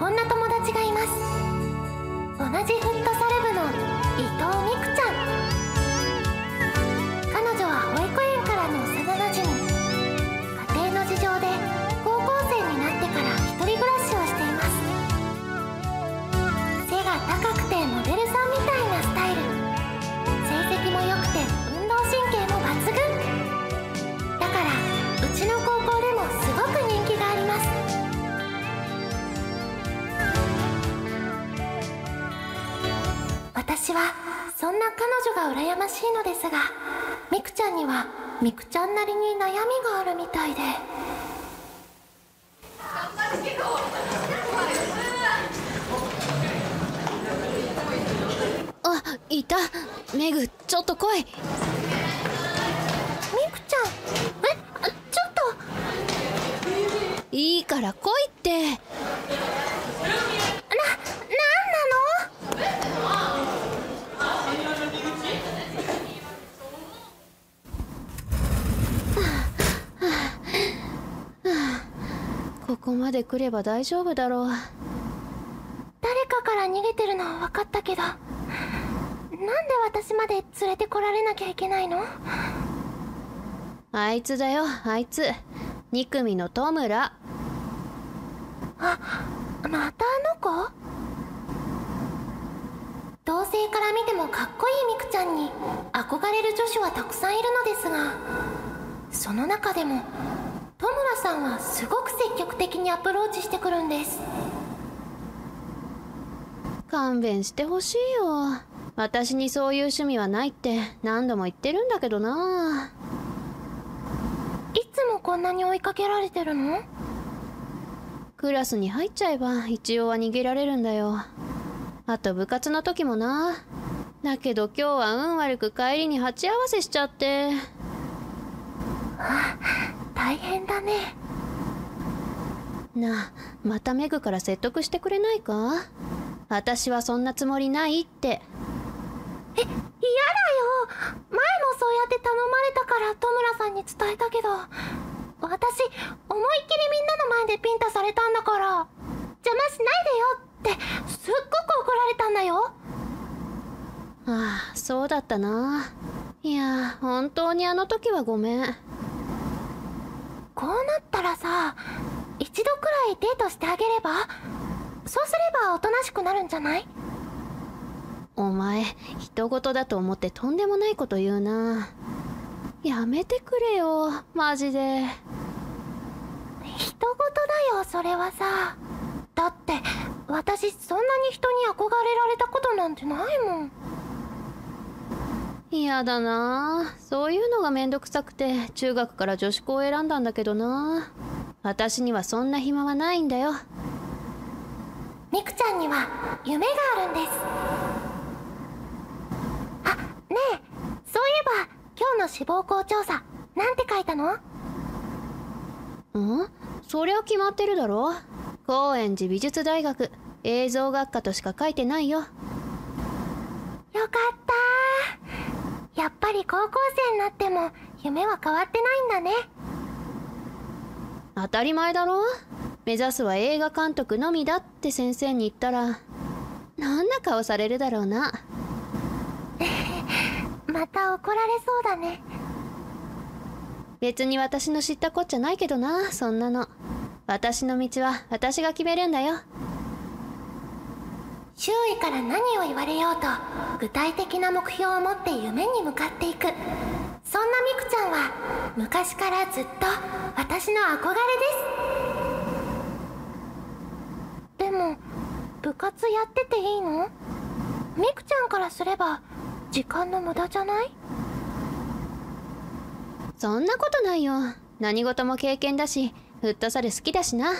こんな友達がいます。同じフットサル部の伊藤美久ちゃん。私はそんな彼女が羨ましいのですがみくちゃんにはみくちゃんなりに悩みがあるみたいで。あいた。メグちょっと来い。みくちゃんえあちょっと。いいから来いってな、なんなのここまで来れば大丈夫だろう。誰かから逃げてるのは分かったけどなんで私まで連れてこられなきゃいけないの？あいつだよあいつ。2組のトムラまたあの子？同性から見てもかっこいいミクちゃんに憧れる女子はたくさんいるのですがその中でも戸村さんはすごく積極的にアプローチしてくるんです。勘弁してほしいよ。私にそういう趣味はないって何度も言ってるんだけどな。いつもこんなに追いかけられてるの？クラスに入っちゃえば一応は逃げられるんだよ。あと部活の時もな。だけど今日は運悪く帰りに鉢合わせしちゃって大変だね。なあまたメグから説得してくれないか？私はそんなつもりないって。え嫌だよ。前もそうやって頼まれたから戸村さんに伝えたけど私思いっきりみんなの前でピンタされたんだから邪魔しないでよってすっごく怒られたんだよ。ああそうだったな。いや本当にあの時はごめんこうなったらさ一度くらいデートしてあげれば？そうすればおとなしくなるんじゃない？お前人事だと思ってとんでもないこと言うな。やめてくれよマジで。人事だよそれはさ。だって私そんなに人に憧れられたことなんてないもん嫌だな。そういうのがめんどくさくて中学から女子校を選んだんだけどな。私にはそんな暇はないんだよ。みくちゃんには夢があるんです。あねえそういえば今日の志望校調査なんて書いたの？ん？そりゃ決まってるだろ。高円寺美術大学映像学科としか書いてないよ。よかったやっぱり高校生になっても夢は変わってないんだね。当たり前だろ。目指すは映画監督のみだって先生に言ったらどんな顔されるだろうな。また怒られそうだね。別に私の知ったこっちゃないけどなそんなの。私の道は私が決めるんだよ周囲から何を言われようと具体的な目標を持って夢に向かっていく。そんなみくちゃんは昔からずっと私の憧れです。でも部活やってていいの？みくちゃんからすれば時間の無駄じゃない？そんなことないよ。何事も経験だしフットサル好きだしな。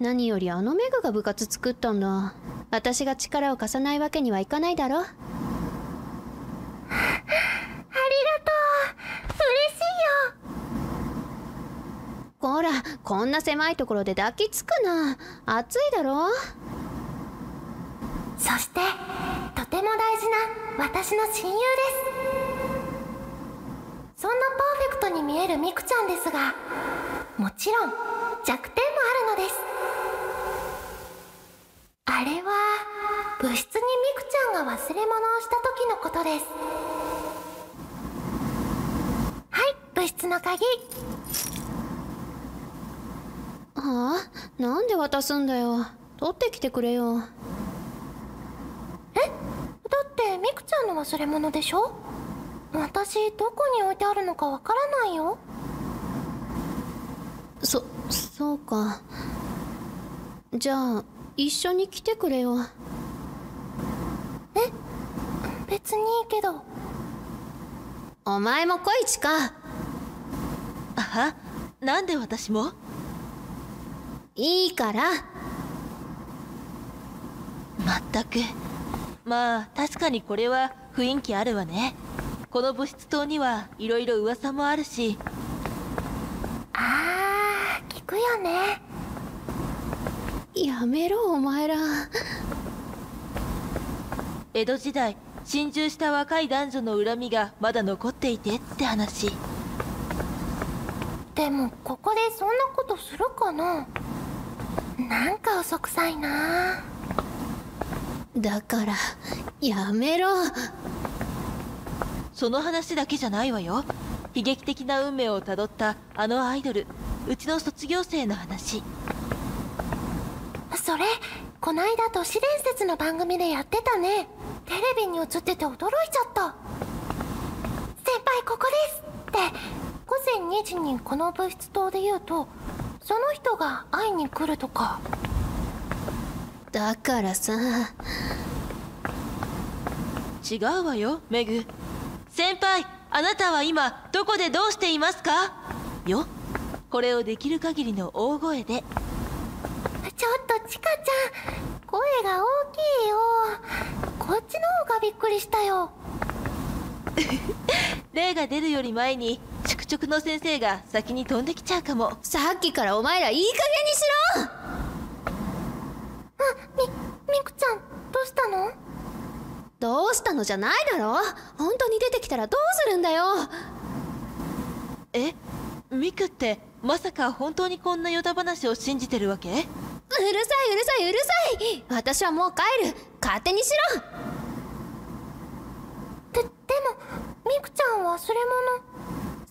何よりあのメグが部活作ったんだ。私が力を貸さないわけにはいかないだろありがとう。嬉しいよ。こらこんな狭いところで抱きつくな。暑いだろそしてとても大事な私の親友です。そんなパーフェクトに見えるミクちゃんですがもちろん弱点もれは部室にミクちゃんが忘れ物をした時のことです。はい部室の鍵。はあなんで渡すんだよ。取ってきてくれよ。え？だってミクちゃんの忘れ物でしょ？私どこに置いてあるのかわからないよ。そそうか。じゃあ一緒に来てくれよ。え？別にいいけど。お前も来いちかあはなんで私も？いいから。まったく。まあ確かにこれは雰囲気あるわね。この物質棟にはいろいろ噂もあるし。あー聞くよねやめろお前ら。江戸時代心中した若い男女の恨みがまだ残っていてって話。でもここでそんなことするかな。なんか嘘くさいな。だからやめろ。その話だけじゃないわよ。悲劇的な運命をたどったあのアイドル。うちの卒業生の話それこないだ都市伝説の番組でやってたね。テレビに映ってて驚いちゃった。先輩ここですって。午前2時にこの物質棟で言うとその人が会いに来るとか。だからさ。違うわよメグ。先輩あなたは今どこでどうしていますか？よ。これをできる限りの大声でちょっとチカちゃん声が大きいよ。こっちの方がびっくりしたよ。霊が出るより前に宿直の先生が先に飛んできちゃうかも。さっきからお前らいい加減にしろ！あみみくちゃんどうしたの？どうしたのじゃないだろ？本当に出てきたらどうするんだよ？えミクってまさか本当にこんなヨタ話を信じてるわけ？うるさいうるさいうるさい私はもう帰る。勝手にしろ。ででもみくちゃん忘れ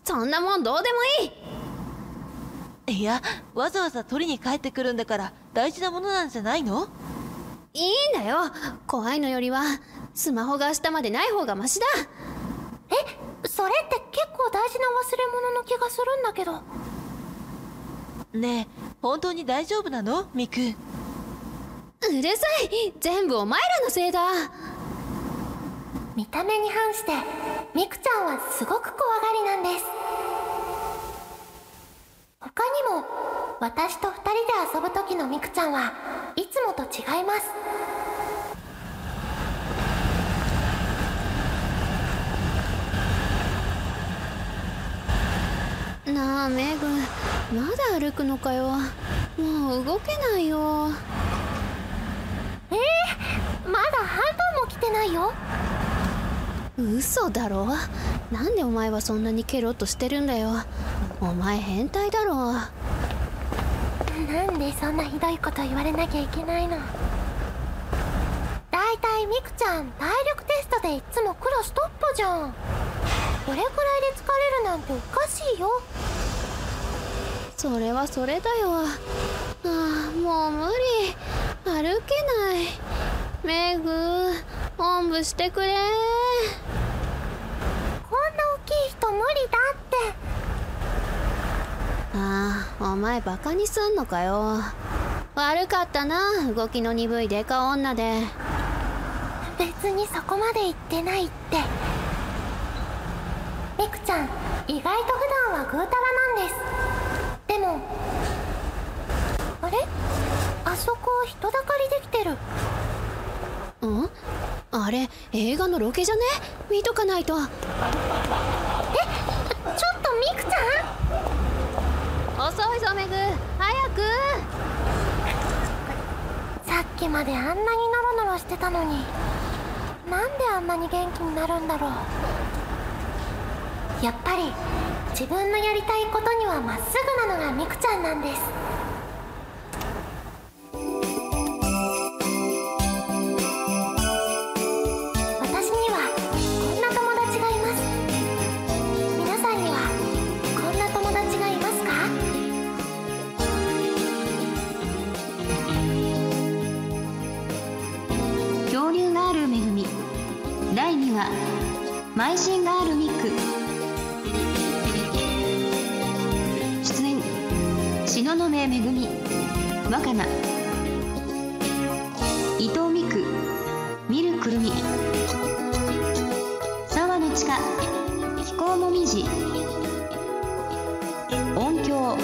そんなもんどうでもいい。いやわざわざ取りに帰ってくるんだから大事なものなんじゃないの？いいんだよ。怖いのよりはスマホが明日までない方がマシだ。物えそれって結構大事な忘れ物の気がするんだけど。ねえ本当に大丈夫なの？ミク。うるさい。全部お前らのせいだ。見た目に反してみくちゃんはすごく怖がりなんです。他にも私と2人で遊ぶ時のみくちゃんはいつもと違います。なあメグまだ歩くのかよ。もう動けないよ。えー、まだ半分も来てないよ。嘘だろ。なんでお前はそんなにケロッとしてるんだよ。お前変態だろ。なんでそんなひどいこと言われなきゃいけないの。だいたいみくちゃん体力テストでいつもクラストップじゃん。これくらいで疲れるなんておかしいよそれはそれだよ。ああもう無理。歩けない。メグおんぶしてくれ。こんな大きい人無理だって。ああお前バカにすんのかよ。悪かったな動きの鈍いデカ女で。別にそこまで言ってないって。みくちゃん意外と普段はぐうたらなんですあれ？そこ人だかりできてる。ん？あれ映画のロケじゃね？見とかないと。ちょっとミクちゃん？遅いぞメグ。早く。さっきまであんなにノロノロしてたのに。なんであんなに元気になるんだろう。やっぱり自分のやりたいことにはまっすぐなのがミクちゃんなんです。私にはこんな友達がいます。皆さんにはこんな友達がいますか？恐竜ガールめぐみ。第2話マイシンガ若菜伊藤美久ミルくるみ。沢野千佳飛行もみじ。音響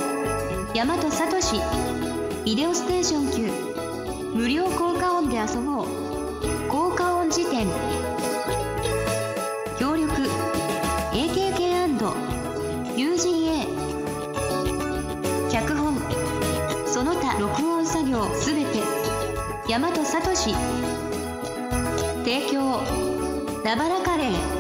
大和聡。ビデオステーション級。無料効果音で遊ぼう。効果音辞典。大和聡。提供ラバラカレー。